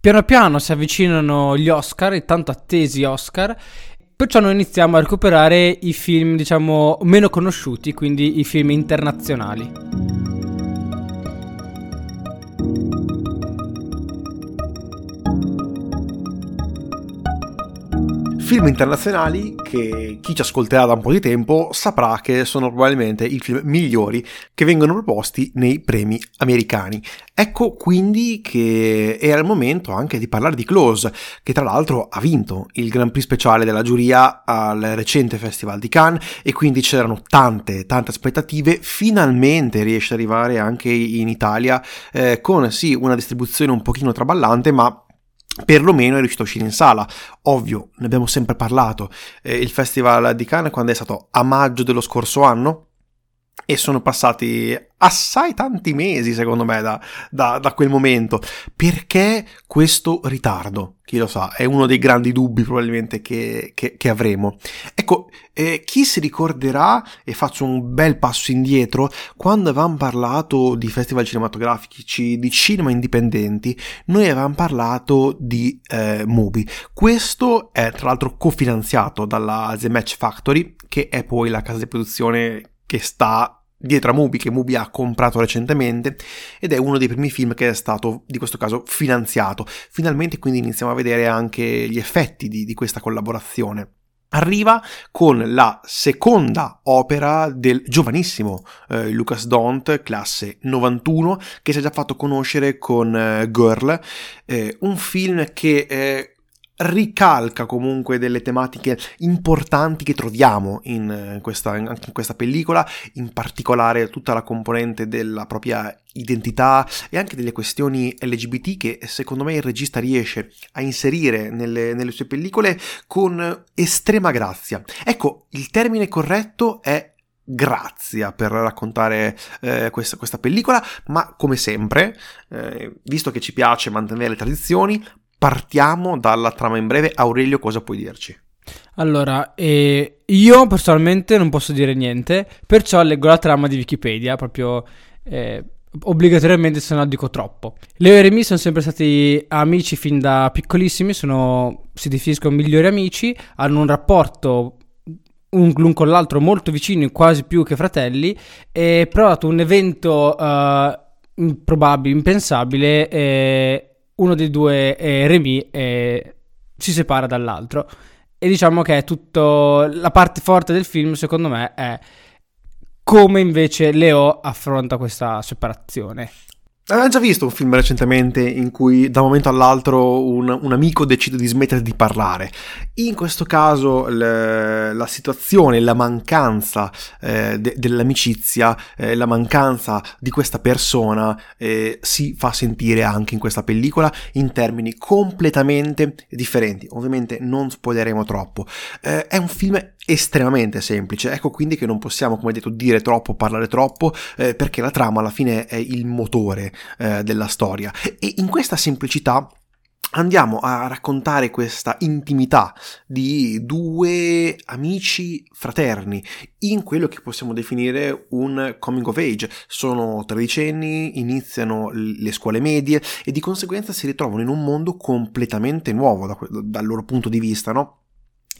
Piano piano si avvicinano gli Oscar, i tanto attesi Oscar, perciò noi iniziamo a recuperare i film, diciamo, meno conosciuti, quindi i film internazionali. Film internazionali che chi ci ascolterà da un po' di tempo saprà che sono probabilmente i film migliori che vengono proposti nei premi americani. Ecco quindi che era il momento anche di parlare di Close, che tra l'altro ha vinto il Grand Prix speciale della giuria al recente Festival di Cannes e quindi c'erano tante, tante aspettative. Finalmente riesce ad arrivare anche in Italia eh, con sì una distribuzione un pochino traballante, ma perlomeno è riuscito a uscire in sala. Ovvio, ne abbiamo sempre parlato, eh, il Festival di Cannes quando è stato a maggio dello scorso anno e sono passati assai tanti mesi, secondo me, da, da, da, quel momento. Perché questo ritardo? Chi lo sa, è uno dei grandi dubbi probabilmente che, che, che avremo. Ecco, eh, chi si ricorderà, e faccio un bel passo indietro, quando avevamo parlato di festival cinematografici, di cinema indipendenti, noi avevamo parlato di eh, Mubi. Questo è tra l'altro cofinanziato dalla The Match Factory, che è poi la casa di produzione che sta dietro a Mubi che Mubi ha comprato recentemente ed è uno dei primi film che è stato di questo caso finanziato. Finalmente quindi iniziamo a vedere anche gli effetti di, di questa collaborazione. Arriva con la seconda opera del giovanissimo eh, Lucas Dont, classe 91, che si è già fatto conoscere con eh, Girl, eh, un film che ricalca comunque delle tematiche importanti che troviamo in eh, questa, in questa pellicola, in particolare tutta la componente della propria identità e anche delle questioni LGBT che secondo me il regista riesce a inserire nelle, nelle sue pellicole con estrema grazia. Ecco, il termine corretto è grazia per raccontare eh, questa, questa, pellicola, ma come sempre, eh, visto che ci piace mantenere le tradizioni, partiamo dalla trama in breve. Aurelio, cosa puoi dirci? Allora, eh, io personalmente non posso dire niente, perciò leggo la trama di Wikipedia, proprio eh, obbligatoriamente se no dico troppo. Leo e Remy sono sempre stati amici fin da piccolissimi, sono, si definiscono migliori amici, hanno un rapporto un, l'un con l'altro molto vicino, quasi più che fratelli, e però un evento uh, improbabile, impensabile, eh, uno dei due, eh, Remy, eh, si separa dall'altro. E diciamo che è tutto. La parte forte del film, secondo me, è come invece Leo affronta questa separazione. Avevamo già visto un film recentemente in cui da un momento all'altro un, un amico decide di smettere di parlare. In questo caso le, la situazione, la mancanza eh, de, dell'amicizia, eh, la mancanza di questa persona eh, si fa sentire anche in questa pellicola in termini completamente differenti. Ovviamente non spoileremo troppo. Eh, è un film estremamente semplice. Ecco quindi che non possiamo, come detto, dire troppo, parlare troppo, eh, perché la trama alla fine è il motore eh, della storia. E in questa semplicità andiamo a raccontare questa intimità di due amici fraterni in quello che possiamo definire un coming of age. Sono tredicenni, iniziano le scuole medie e di conseguenza si ritrovano in un mondo completamente nuovo da, dal loro punto di vista, no?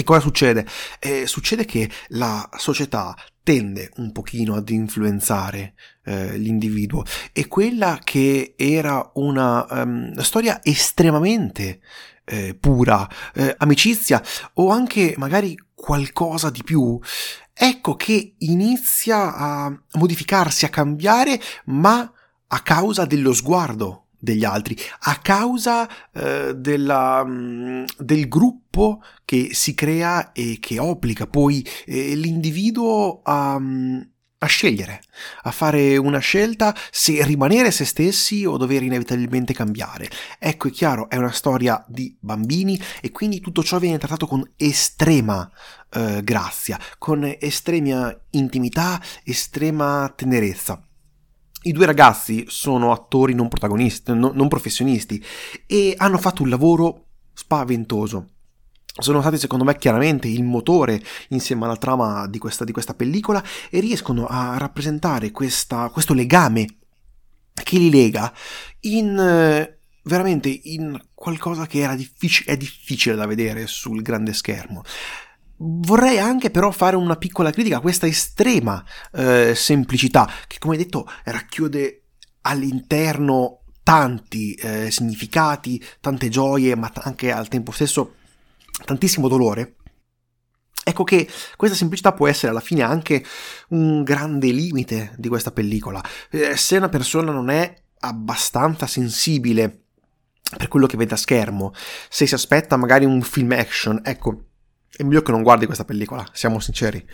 E cosa succede? Eh, succede che la società tende un pochino ad influenzare eh, l'individuo e quella che era una um, storia estremamente eh, pura, eh, amicizia o anche magari qualcosa di più, ecco che inizia a modificarsi, a cambiare, ma a causa dello sguardo degli altri, a causa eh, della, mm, del gruppo che si crea e che obbliga poi eh, l'individuo a, mm, a scegliere, a fare una scelta se rimanere se stessi o dover inevitabilmente cambiare. Ecco, è chiaro, è una storia di bambini e quindi tutto ciò viene trattato con estrema eh, grazia, con estrema intimità, estrema tenerezza. I due ragazzi sono attori non protagonisti, no, non professionisti e hanno fatto un lavoro spaventoso. Sono stati secondo me chiaramente il motore insieme alla trama di questa, di questa pellicola e riescono a rappresentare questa, questo legame che li lega in veramente in qualcosa che difficile, è difficile da vedere sul grande schermo. Vorrei anche però fare una piccola critica a questa estrema eh, semplicità che come detto racchiude all'interno tanti eh, significati, tante gioie, ma anche al tempo stesso tantissimo dolore. Ecco che questa semplicità può essere alla fine anche un grande limite di questa pellicola. Eh, se una persona non è abbastanza sensibile per quello che vede a schermo, se si aspetta magari un film action, ecco, è meglio che non guardi questa pellicola, siamo sinceri.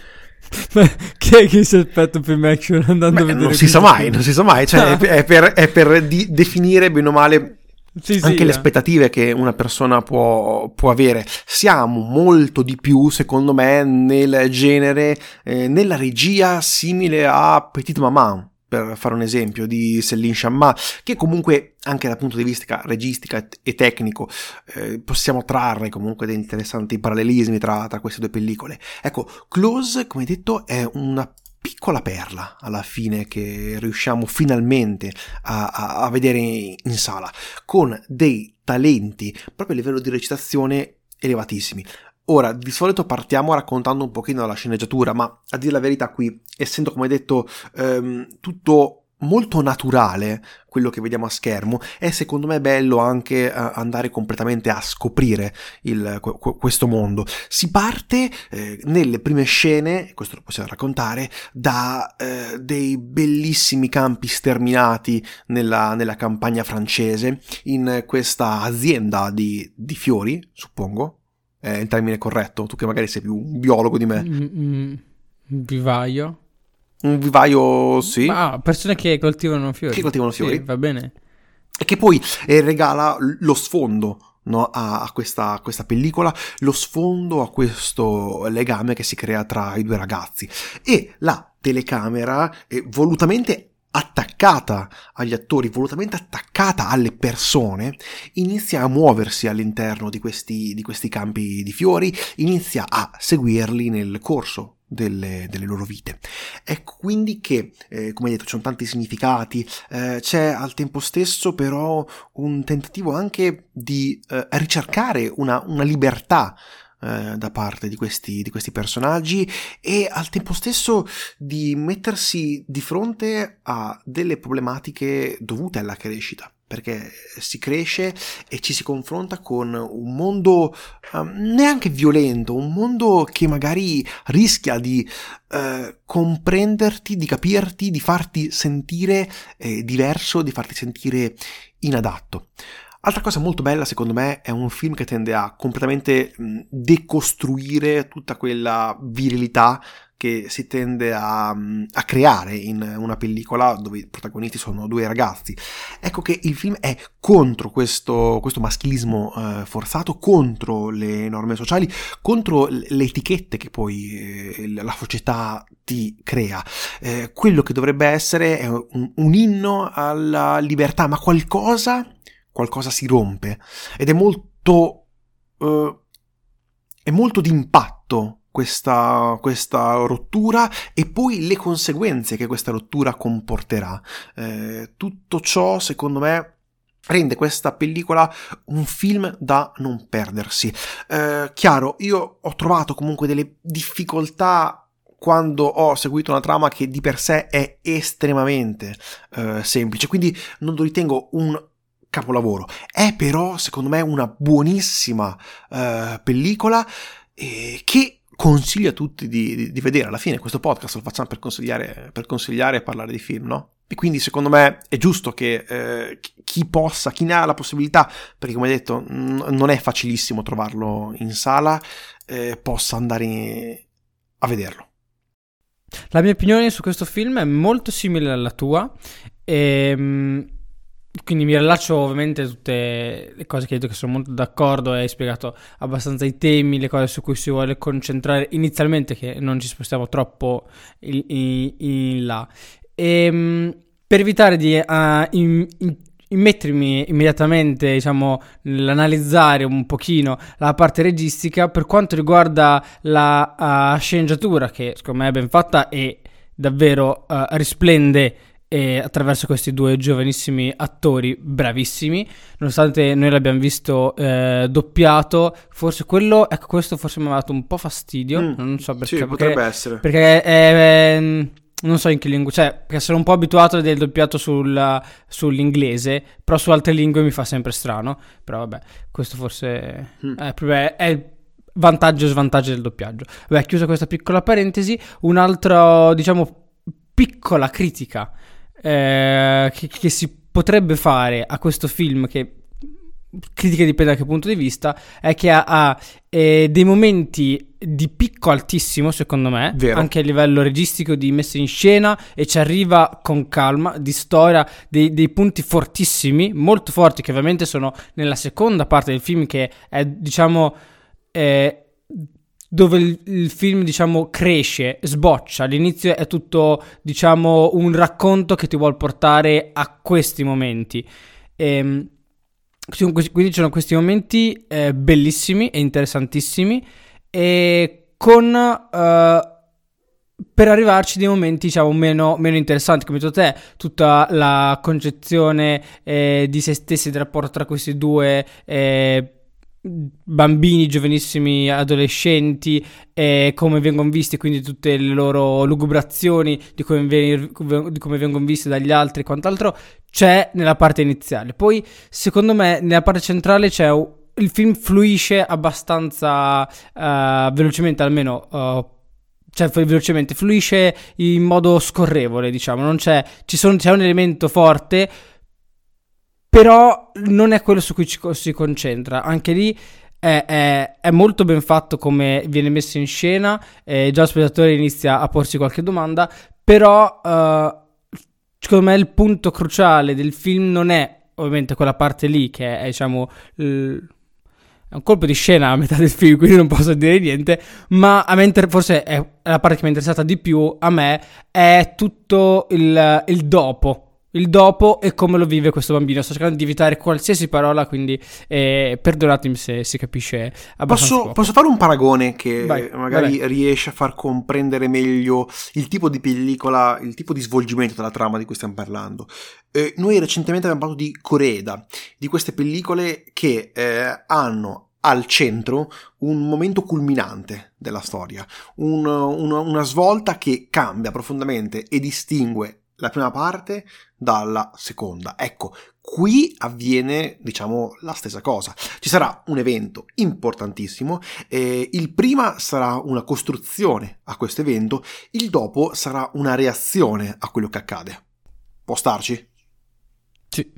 Chi è che si aspetta un film action andando Beh, a vedere? Non si sa mai, film? non si sa mai, cioè ah. è, per, è per di, definire bene o male sì, anche sì, le eh. aspettative che una persona può, può, avere. Siamo molto di più, secondo me, nel genere, eh, nella regia simile a Petite Maman per fare un esempio, di Céline Chamma, che comunque anche dal punto di vista registica e tecnico eh, possiamo trarre comunque dei interessanti parallelismi tra, tra queste due pellicole. Ecco, Close, come detto, è una piccola perla alla fine che riusciamo finalmente a, a, a vedere in, sala, con dei talenti proprio a livello di recitazione elevatissimi. Ora, di solito partiamo raccontando un pochino la sceneggiatura, ma a dire la verità qui, essendo come detto ehm, tutto molto naturale quello che vediamo a schermo è secondo me bello anche uh, andare completamente a scoprire il, qu- questo mondo. Si parte eh, nelle prime scene questo lo possiamo raccontare da eh, dei bellissimi campi sterminati nella, nella, campagna francese in questa azienda di, di fiori suppongo è il termine corretto, tu che magari sei più un biologo di me. Mm, mm, un vivaio. Un vivaio, sì. Ah, persone che coltivano fiori. Che coltivano fiori. Sì, va bene. E che poi eh, regala lo sfondo no, a, a, questa, a, questa, pellicola, lo sfondo a questo legame che si crea tra i due ragazzi. E la telecamera eh, volutamente attaccata agli attori, volutamente attaccata alle persone, inizia a muoversi all'interno di questi, di questi campi di fiori, inizia a seguirli nel corso delle, delle, loro vite. Ecco quindi che, eh, come detto, ci sono tanti significati, eh, c'è al tempo stesso però un tentativo anche di eh, ricercare una, una libertà eh, da parte di questi, di questi personaggi e al tempo stesso di mettersi di fronte a delle problematiche dovute alla crescita perché si cresce e ci si confronta con un mondo um, neanche violento, un mondo che magari rischia di uh, comprenderti, di capirti, di farti sentire eh, diverso, di farti sentire inadatto. Altra cosa molto bella, secondo me, è un film che tende a completamente decostruire tutta quella virilità che si tende a, a, creare in una pellicola dove i protagonisti sono due ragazzi. Ecco che il film è contro questo, questo maschilismo eh, forzato, contro le norme sociali, contro le etichette che poi eh, la società ti crea. Eh, quello che dovrebbe essere un, un inno alla libertà, ma qualcosa qualcosa si rompe ed è molto uh, è molto d'impatto questa, questa, rottura e poi le conseguenze che questa rottura comporterà. Eh, tutto ciò, secondo me, rende questa pellicola un film da non perdersi. Eh, chiaro, io ho trovato comunque delle difficoltà quando ho seguito una trama che di per sé è estremamente eh, semplice, quindi non lo ritengo un capolavoro. È però, secondo me, una buonissima uh, pellicola eh, che consiglio a tutti di, di, di, vedere. Alla fine questo podcast lo facciamo per consigliare, per consigliare e parlare di film, no? E quindi secondo me è giusto che eh, chi possa, chi ne ha la possibilità, perché come detto n- non è facilissimo trovarlo in sala, eh, possa andare in... a vederlo. La mia opinione su questo film è molto simile alla tua. Ehm, quindi mi rilascio ovviamente a tutte le cose che hai detto che sono molto d'accordo hai spiegato abbastanza i temi, le cose su cui si vuole concentrare inizialmente che non ci spostiamo troppo in, in, in là. E, ehm, per evitare di uh, in, immettermi immediatamente, diciamo, nell'analizzare un pochino la parte registica per quanto riguarda la uh, sceneggiatura che secondo me è ben fatta e davvero uh, risplende e attraverso questi due giovanissimi attori bravissimi, nonostante noi l'abbiamo visto eh, doppiato, forse quello, ecco questo forse mi ha dato un po' fastidio, mm, non so perché. Sì, potrebbe essere. Perché è, è, non so in che lingua, cioè, perché sono un po' abituato a vedere il doppiato sul, sull'inglese, però su altre lingue mi fa sempre strano, però vabbè, questo forse mm. è, è vantaggio e svantaggio del doppiaggio. Vabbè, chiusa questa piccola parentesi, un'altra, diciamo, piccola critica eh, che, che, si potrebbe fare a questo film che critica dipende da che punto di vista è che ha, ha eh, dei momenti di picco altissimo secondo me Vero. anche a livello registico di messa in scena e ci arriva con calma di storia dei, dei punti fortissimi molto forti che ovviamente sono nella seconda parte del film che è diciamo eh, dove il, il, film, diciamo, cresce, sboccia. All'inizio è tutto, diciamo, un racconto che ti vuole portare a questi momenti. E, ehm, quindi sono questi momenti eh, bellissimi e interessantissimi e con... Uh, per arrivarci dei momenti diciamo meno, meno interessanti come detto te tutta la concezione eh, di se stessi del rapporto tra questi due eh, bambini, giovanissimi adolescenti e come vengono visti, quindi tutte le loro lugubrazioni di come, di come vengono viste dagli altri e quant'altro c'è nella parte iniziale. Poi, secondo me, nella parte centrale c'è il film fluisce abbastanza uh, velocemente, almeno uh, cioè velocemente, fluisce in modo scorrevole, diciamo, non c'è, sono, c'è un elemento forte però non è quello su cui ci, si concentra. Anche lì è, è, è, molto ben fatto come viene messo in scena. Eh, già lo spettatore inizia a porsi qualche domanda. Però, uh, secondo me, il punto cruciale del film non è ovviamente quella parte lì, che è, diciamo. L- è un colpo di scena a metà del film, quindi non posso dire niente. Ma a me inter- forse è la parte che mi è interessata di più a me è tutto il, il dopo il dopo e come lo vive questo bambino. Sto cercando di evitare qualsiasi parola, quindi eh, perdonatemi se si capisce abbastanza. Posso, posso fare un paragone che vai, magari vai. riesce a far comprendere meglio il tipo di pellicola, il tipo di svolgimento della trama di cui stiamo parlando. Eh, noi recentemente abbiamo parlato di Coreda, di queste pellicole che eh, hanno al centro un momento culminante della storia, un, una, una svolta che cambia profondamente e distingue la prima parte dalla seconda. Ecco, qui avviene, diciamo, la stessa cosa. Ci sarà un evento importantissimo, eh, il prima sarà una costruzione a questo evento, il dopo sarà una reazione a quello che accade. Può starci? Sì,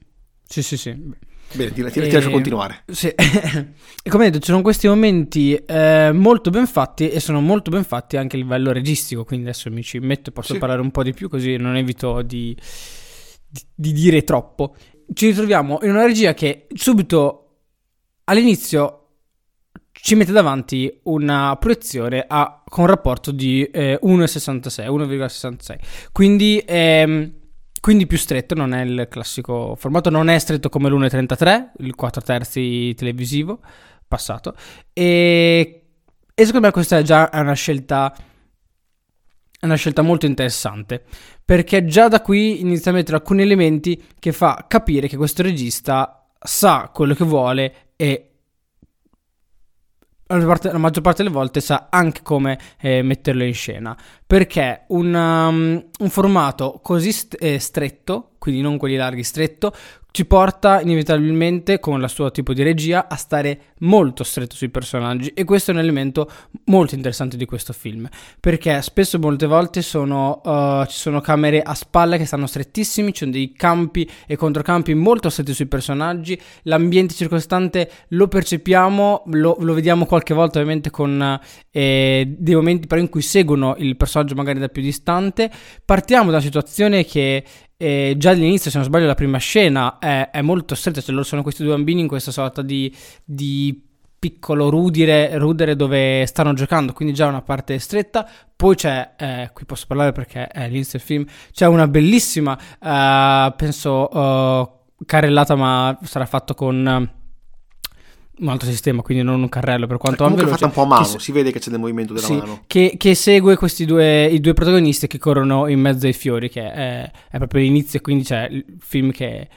sì, sì, sì. Bene, ti, ti, ti lascio continuare. Sì. e come detto, ci sono questi momenti eh, molto ben fatti e sono molto ben fatti anche a livello registico, quindi adesso mi ci metto e posso sì. parlare un po' di più così non evito di, di, di dire troppo. Ci ritroviamo in una regia che subito all'inizio ci mette davanti una proiezione a, con un rapporto di eh, 1,66, 1,66. Quindi ehm, quindi più stretto, non è il classico formato, non è stretto come l'1.33, il 4 terzi televisivo passato. E, e secondo me questa è già una scelta, una scelta molto interessante, perché già da qui inizia a mettere alcuni elementi che fa capire che questo regista sa quello che vuole e la, maggior parte delle volte sa anche come eh, metterlo in scena. Perché un, um, un formato così st- eh, stretto, quindi non quelli larghi, stretto, ci porta inevitabilmente, con il suo tipo di regia, a stare molto stretto sui personaggi e questo è un elemento molto interessante di questo film, perché spesso molte volte sono, uh, ci sono camere a spalle che stanno strettissimi, ci sono dei campi e controcampi molto stretti sui personaggi, l'ambiente circostante lo percepiamo, lo, lo vediamo qualche volta ovviamente con eh, dei momenti però in cui seguono il personaggio magari da più distante, partiamo da una situazione che e già all'inizio, se non sbaglio, la prima scena è, è molto stretta. Cioè, loro sono questi due bambini in questa sorta di, di piccolo rudere, rudere, dove stanno giocando, quindi già una parte stretta. Poi c'è, eh, qui posso parlare perché è l'inizio del film, c'è una bellissima, uh, penso, uh, carrellata, ma sarà fatto con un altro sistema, quindi non un carrello per quanto comunque veloce, fatta un po' a mano, che, si vede che c'è del movimento della sì, mano. Che, che, segue questi due, i due protagonisti che corrono in mezzo ai fiori, che è, è proprio l'inizio, quindi c'è il film che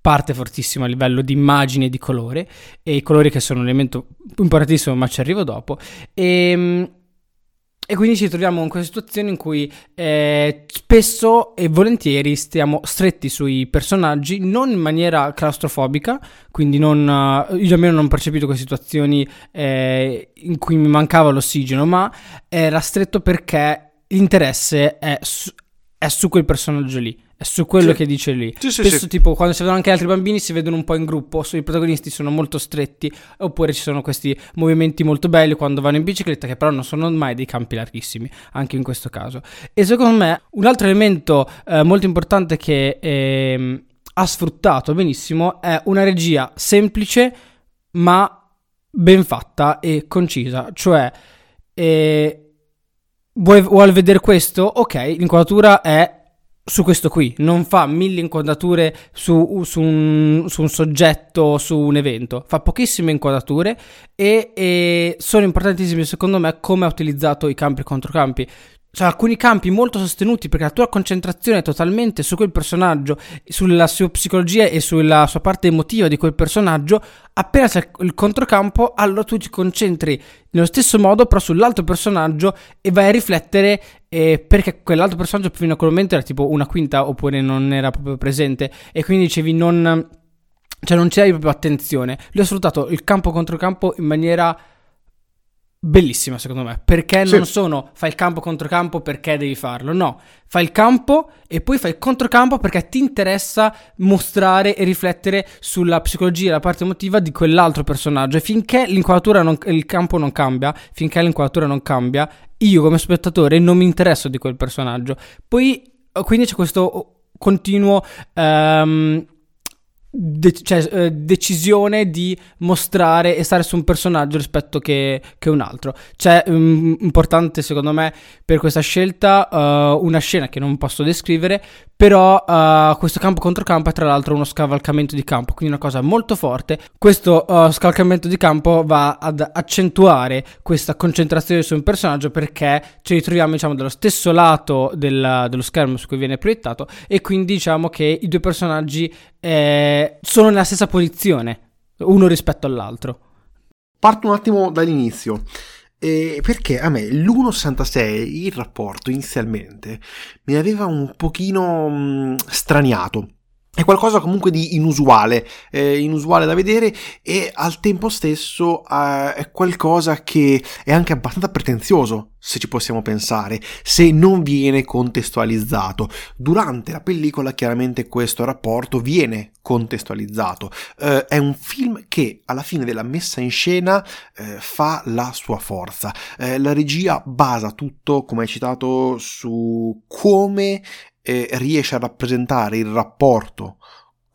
parte fortissimo a livello di immagine e di colore, e i colori che sono un elemento importantissimo, ma ci arrivo dopo. E, ehm, e quindi ci troviamo in questa situazione in cui eh, spesso e volentieri stiamo stretti sui personaggi, non in maniera claustrofobica, quindi non, uh, io almeno non ho percepito queste situazioni eh, in cui mi mancava l'ossigeno, ma era stretto perché l'interesse è su, è su quel personaggio lì è su quello sì. che dice lì. Sì, Spesso, sì, tipo, quando si vedono anche altri bambini, si vedono un po' in gruppo. I protagonisti sono molto stretti. Oppure ci sono questi movimenti molto belli quando vanno in bicicletta, che però non sono mai dei campi larghissimi, anche in questo caso. E secondo me, un altro elemento eh, molto importante che eh, ha sfruttato benissimo è una regia semplice, ma ben fatta e concisa. Cioè, eh, vuoi, vuoi vedere questo? Ok, l'inquadratura è su questo qui, non fa mille inquadrature su, su, un, su un, soggetto, su un evento, fa pochissime inquadrature e, e sono importantissime secondo me come ha utilizzato i campi e controcampi cioè, alcuni campi molto sostenuti perché la tua concentrazione è totalmente su quel personaggio, sulla sua psicologia e sulla sua parte emotiva di quel personaggio. Appena c'è il controcampo, allora tu ti concentri nello stesso modo, però sull'altro personaggio e vai a riflettere eh, perché quell'altro personaggio fino a quel momento era tipo una quinta oppure non era proprio presente e quindi dicevi non. cioè non c'era proprio attenzione. Lui ha sfruttato il campo contro campo in maniera bellissima secondo me, perché sì. non sono fai il campo contro campo perché devi farlo, no, fai il campo e poi fai il controcampo perché ti interessa mostrare e riflettere sulla psicologia e la parte emotiva di quell'altro personaggio e finché l'inquadratura non, il campo non cambia, finché l'inquadratura non cambia, io come spettatore non mi interesso di quel personaggio. Poi quindi c'è questo continuo um, de- cioè, eh, decisione di mostrare e stare su un personaggio rispetto che, che un altro. C'è um, importante secondo me per questa scelta uh, una scena che non posso descrivere, però uh, questo campo contro campo è tra l'altro uno scavalcamento di campo, quindi una cosa molto forte. Questo uh, scavalcamento di campo va ad accentuare questa concentrazione su un personaggio perché ci ritroviamo diciamo dallo stesso lato del, dello schermo su cui viene proiettato e quindi diciamo che i due personaggi eh, sono nella stessa posizione, uno rispetto all'altro. Parto un attimo dall'inizio. Eh, perché a me l'1.66 il rapporto inizialmente mi aveva un pochino mh, mm, straniato è qualcosa comunque di inusuale, eh, inusuale da vedere e al tempo stesso eh, è qualcosa che è anche abbastanza pretenzioso, se ci possiamo pensare, se non viene contestualizzato. Durante la pellicola chiaramente questo rapporto viene contestualizzato. Eh, è un film che alla fine della messa in scena eh, fa la sua forza. Eh, la regia basa tutto, come hai citato, su come eh, riesce a rappresentare il rapporto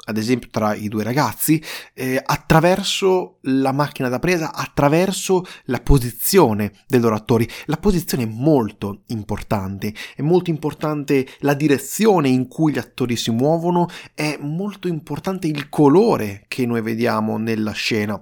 ad esempio tra i due ragazzi, eh, attraverso la macchina da presa, attraverso la posizione dei loro attori. La posizione è molto importante, è molto importante la direzione in cui gli attori si muovono, è molto importante il colore che noi vediamo nella scena.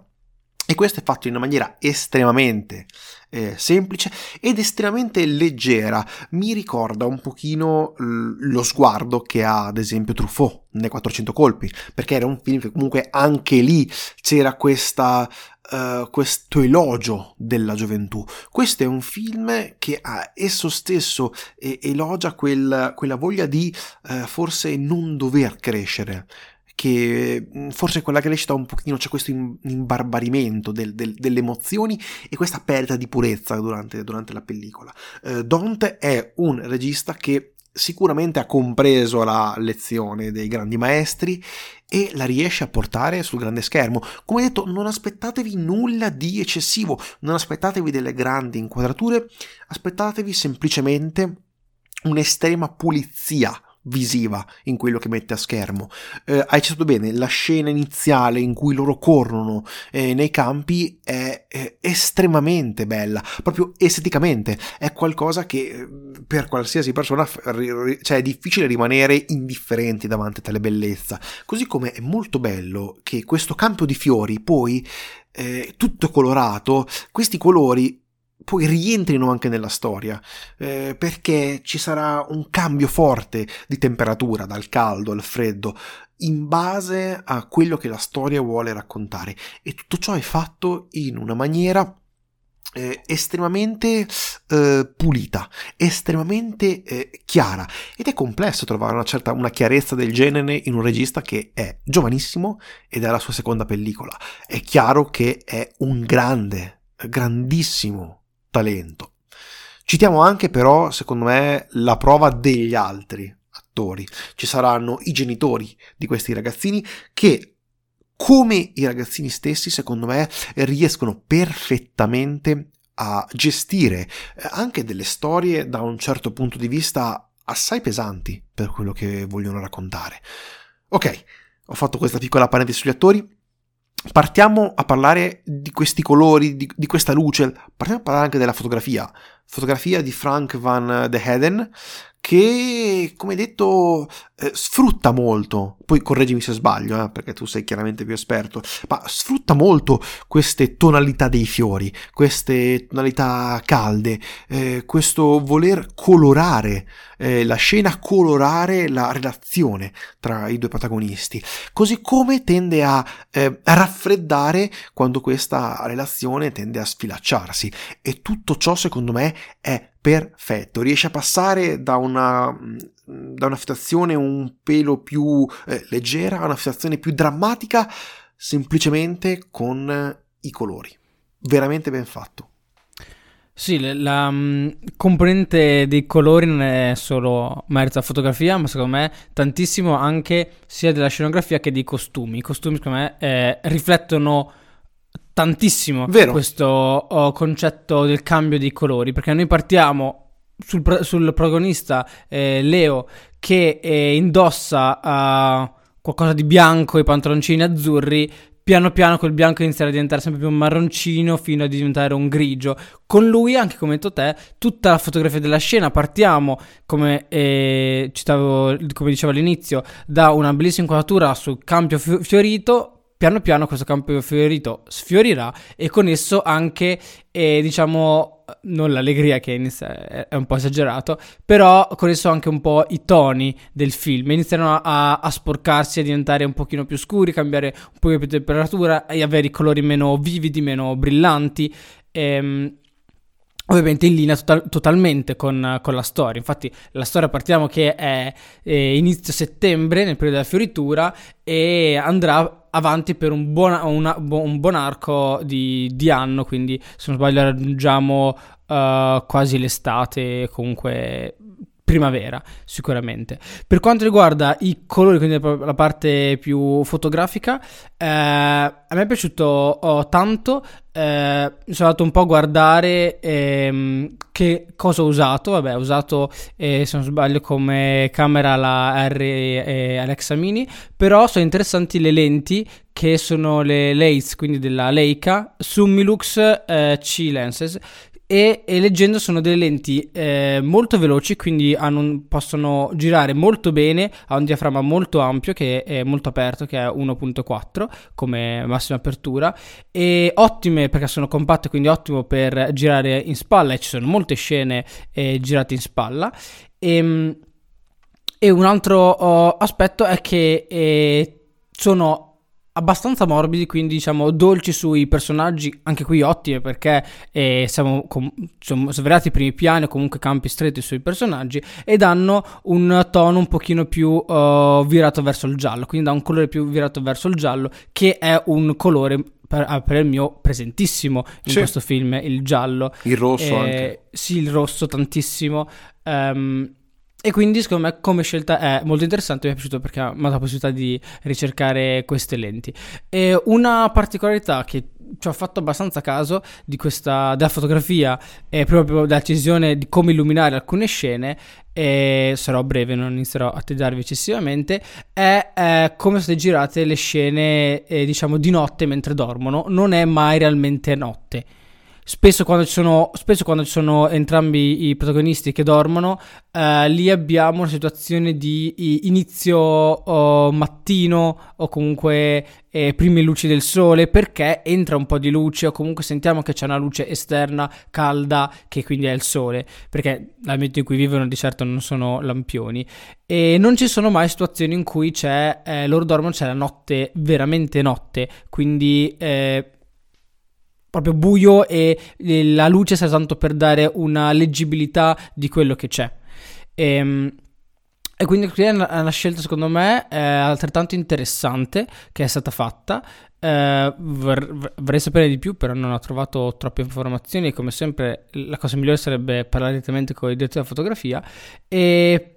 E questo è fatto in una maniera estremamente eh, semplice ed estremamente leggera. Mi ricorda un pochino lo sguardo che ha ad esempio Truffaut nei 400 colpi, perché era un film che comunque anche lì c'era questa Uh, questo elogio della gioventù. Questo è un film che ha esso stesso eh, elogia quel, quella voglia di uh, forse non dover crescere, che forse con la crescita un pochino c'è questo imbarbarimento del, del, delle emozioni e questa perdita di purezza durante, durante la pellicola. Uh, Dante è un regista che sicuramente ha compreso la lezione dei grandi maestri e la riesce a portare sul grande schermo. Come detto, non aspettatevi nulla di eccessivo, non aspettatevi delle grandi inquadrature, aspettatevi semplicemente un'estrema pulizia visiva in quello che mette a schermo. Eh, hai citato bene, la scena iniziale in cui loro corrono eh, nei campi è, è, estremamente bella, proprio esteticamente, è qualcosa che eh, per qualsiasi persona cioè è difficile rimanere indifferenti davanti a tale bellezza. Così come è molto bello che questo campo di fiori poi eh, tutto colorato, questi colori poi rientrino anche nella storia, eh, perché ci sarà un cambio forte di temperatura dal caldo al freddo in base a quello che la storia vuole raccontare e tutto ciò è fatto in una maniera eh, estremamente eh, pulita, estremamente eh, chiara ed è complesso trovare una certa una chiarezza del genere in un regista che è giovanissimo ed è la sua seconda pellicola. È chiaro che è un grande, grandissimo talento. Citiamo anche però, secondo me, la prova degli altri attori. Ci saranno i genitori di questi ragazzini che come i ragazzini stessi, secondo me, riescono perfettamente a gestire eh, anche delle storie da un certo punto di vista assai pesanti per quello che vogliono raccontare. Ok, ho fatto questa piccola parentesi sugli attori, partiamo a parlare di questi colori, di, di, questa luce, partiamo a parlare anche della fotografia. Fotografia di Frank van de Heden, che, come detto, eh, sfrutta molto, poi correggimi se sbaglio, eh, perché tu sei chiaramente più esperto, ma sfrutta molto queste tonalità dei fiori, queste tonalità calde, eh, questo voler colorare eh, la scena, colorare la relazione tra i due protagonisti, così come tende a, eh, a raffreddare quando questa relazione tende a sfilacciarsi. E tutto ciò secondo me è perfetto, riesce a passare da una, da una situazione un pelo più eh, leggera a una situazione più drammatica semplicemente con i colori. Veramente ben fatto. Sì, la um, componente dei colori non è solo merito della fotografia, ma secondo me tantissimo anche sia della scenografia che dei costumi. I costumi, secondo me, eh, riflettono tantissimo Vero. questo oh, concetto del cambio dei colori, perché noi partiamo sul, sul protagonista eh, Leo che eh, indossa uh, qualcosa di bianco e pantaloncini azzurri, piano piano quel bianco inizierà a diventare sempre più marroncino fino a diventare un grigio. Con lui, anche come detto te, tutta la fotografia della scena, partiamo, come, eh, citavo, come dicevo all'inizio, da una bellissima inquadratura sul campo fiorito, piano piano questo campo fiorito sfiorirà e con esso anche, eh, diciamo, non l'allegria che è un po' esagerato, però con esso anche un po' i toni del film iniziano a, a sporcarsi, a diventare un pochino più scuri, cambiare un po' più temperatura e avere i colori meno vividi, meno brillanti. Ehm, ovviamente in linea total- totalmente con, con, la storia. Infatti, la storia partiamo che è, è inizio settembre, nel periodo della fioritura, e andrà avanti per un buon, una, un buon arco di, di, anno. Quindi, se non sbaglio, raggiungiamo uh, quasi l'estate, comunque primavera, sicuramente. Per quanto riguarda i colori, quindi la parte più fotografica, eh, a me è piaciuto oh, tanto. Eh, sono andato un po' a guardare ehm, che cosa ho usato. Vabbè, ho usato, eh, se non sbaglio, come camera la R e Alexa Mini. Però sono interessanti le lenti che sono le Lace, quindi della Leica, Summilux eh, C Lenses, e, e, leggendo sono delle lenti eh, molto veloci, quindi hanno, possono girare molto bene, ha un diaframma molto ampio che è molto aperto, che è 1.4 come massima apertura, e ottime perché sono compatte, quindi ottimo per girare in spalla e ci sono molte scene eh, girate in spalla. E, ehm, e un altro oh, aspetto è che eh, sono abbastanza morbidi, quindi diciamo dolci sui personaggi, anche qui ottime perché eh, siamo, com- siamo svelati i primi piani o comunque campi stretti sui personaggi e danno un tono un pochino più uh, virato verso il giallo, quindi dà un colore più virato verso il giallo che è un colore per, ah, per, il mio presentissimo in sì. questo film, il giallo. Il rosso eh, anche. Sì, il rosso tantissimo. Um, e quindi secondo me come scelta è molto interessante, mi è piaciuto perché mi ha dato la possibilità di ricercare queste lenti. E una particolarità che ci ho fatto abbastanza caso questa della fotografia e proprio della decisione di come illuminare alcune scene e sarò breve, non inizierò a tediarvi eccessivamente è, è come sono girate le scene eh, diciamo di notte mentre dormono non è mai realmente notte Spesso quando, ci sono, quando ci sono entrambi i protagonisti che dormono, eh, lì abbiamo una situazione di inizio oh, mattino o comunque eh, prime luci del sole perché entra un po' di luce o comunque sentiamo che c'è una luce esterna calda che quindi è il sole perché l'ambiente in cui vivono di certo non sono lampioni. E non ci sono mai situazioni in cui c'è eh, loro dormono c'è la notte veramente notte. Quindi eh, proprio buio e la luce serve tanto per dare una leggibilità di quello che c'è. E, ehm, e quindi qui è una, scelta secondo me eh, altrettanto interessante che è stata fatta. Eh, vor, vorrei sapere di più, però non ho trovato troppe informazioni. Come sempre, la cosa migliore sarebbe parlare direttamente con i direttori della fotografia. E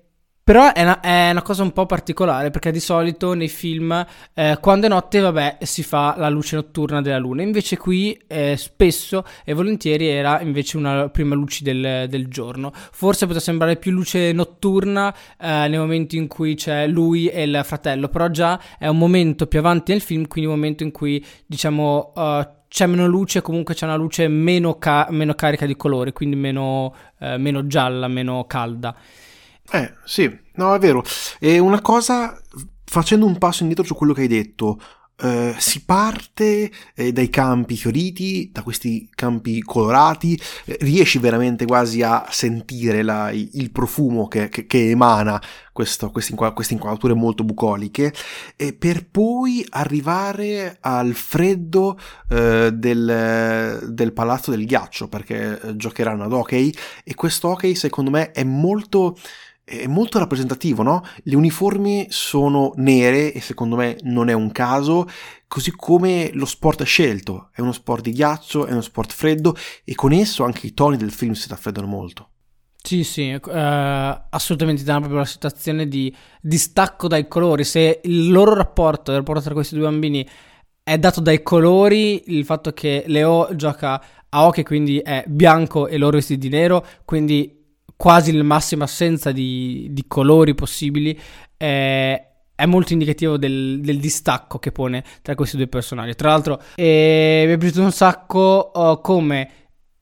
però è una, è una, cosa un po' particolare perché di solito nei film eh, quando è notte vabbè si fa la luce notturna della luna invece qui eh, spesso e volentieri era invece una prima luce del, del giorno forse poteva sembrare più luce notturna eh, nei momenti in cui c'è lui e il fratello però già è un momento più avanti nel film quindi un momento in cui diciamo uh, c'è meno luce, comunque c'è una luce meno, ca- meno carica di colore, quindi meno, eh, meno gialla, meno calda. Eh, sì, no, è vero. E una cosa, facendo un passo indietro su quello che hai detto, eh, si parte eh, dai campi fioriti, da questi campi colorati, eh, riesci veramente quasi a sentire la, il profumo che, che, che emana questo, queste, queste, inquadrature molto bucoliche, per poi arrivare al freddo eh, del, del, palazzo del ghiaccio, perché eh, giocheranno ad hockey, e questo hockey secondo me è molto è molto rappresentativo, no? Le uniformi sono nere e secondo me non è un caso, così come lo sport scelto, è uno sport di ghiaccio, è uno sport freddo e con esso anche i toni del film si raffreddano molto. Sì, sì, uh, assolutamente dà proprio la situazione di distacco dai colori. Se il loro rapporto, il rapporto tra questi due bambini è dato dai colori, il fatto che Leo gioca a hockey, quindi è bianco e loro vestiti di nero, quindi quasi la massima assenza di, di colori possibili, eh, è molto indicativo del, del, distacco che pone tra questi due personaggi. Tra l'altro, eh, mi è piaciuto un sacco oh, come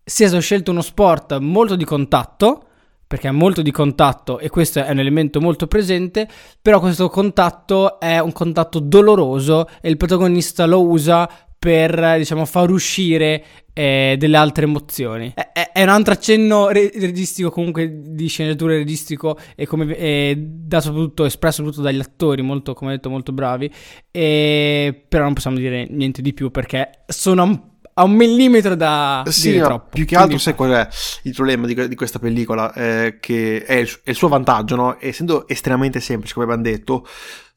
sia stato scelto uno sport molto di contatto, perché è molto di contatto e questo è un elemento molto presente, però questo contatto è un contatto doloroso e il protagonista lo usa per diciamo far uscire eh, delle altre emozioni. È, è, un altro accenno re- registico, comunque di sceneggiatura registico e come eh, da soprattutto espresso soprattutto dagli attori, molto, come detto, molto bravi. E, però non possiamo dire niente di più perché sono un a un millimetro da sì, dire troppo. Più che altro, Quindi... sai qual è il problema di, di questa pellicola? Eh, che è il, è il, suo vantaggio, no? Essendo estremamente semplice, come abbiamo detto,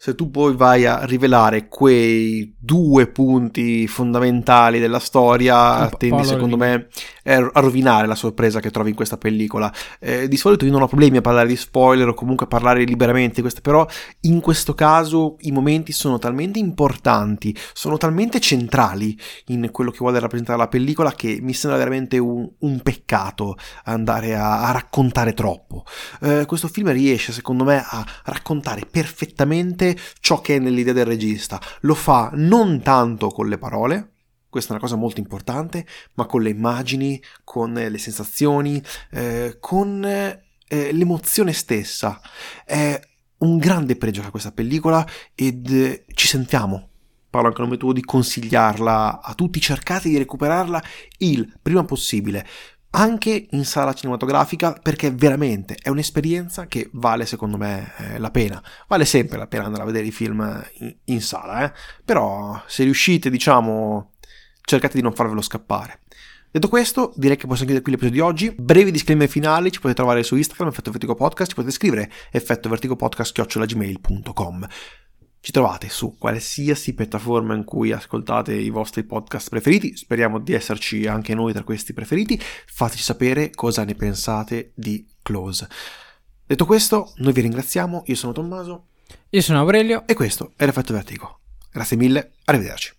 se tu poi vai a rivelare quei due punti fondamentali della storia, po- tendi secondo me a rovinare la sorpresa che trovi in questa pellicola. Eh, di solito io non ho problemi a parlare di spoiler o comunque a parlare liberamente di queste, però in questo caso i momenti sono talmente importanti, sono talmente centrali in quello che vuole rappresentare la pellicola che mi sembra veramente un, un peccato andare a, a raccontare troppo. Eh, questo film riesce secondo me a raccontare perfettamente ciò che è nell'idea del regista. Lo fa non tanto con le parole, questa è una cosa molto importante, ma con le immagini, con le sensazioni, eh, con eh, l'emozione stessa. È un grande pregio che ha questa pellicola ed eh, ci sentiamo. Parlo anche a nome tuo di consigliarla a tutti, cercate di recuperarla il prima possibile anche in sala cinematografica perché veramente è un'esperienza che vale secondo me eh, la pena. Vale sempre la pena andare a vedere i film in, in sala, eh? però se riuscite diciamo cercate di non farvelo scappare. Detto questo, direi che possiamo chiudere qui l'episodio di oggi. Brevi disclaimer finali, ci potete trovare su Instagram, Effetto Vertigo Podcast, ci potete scrivere effettovertigopodcast.gmail.com ci trovate su qualsiasi piattaforma in cui ascoltate i vostri podcast preferiti, speriamo di esserci anche noi tra questi preferiti, fateci sapere cosa ne pensate di Close. Detto questo, noi vi ringraziamo, io sono Tommaso. Io sono Aurelio. E questo è l'effetto vertigo. Grazie mille, arrivederci.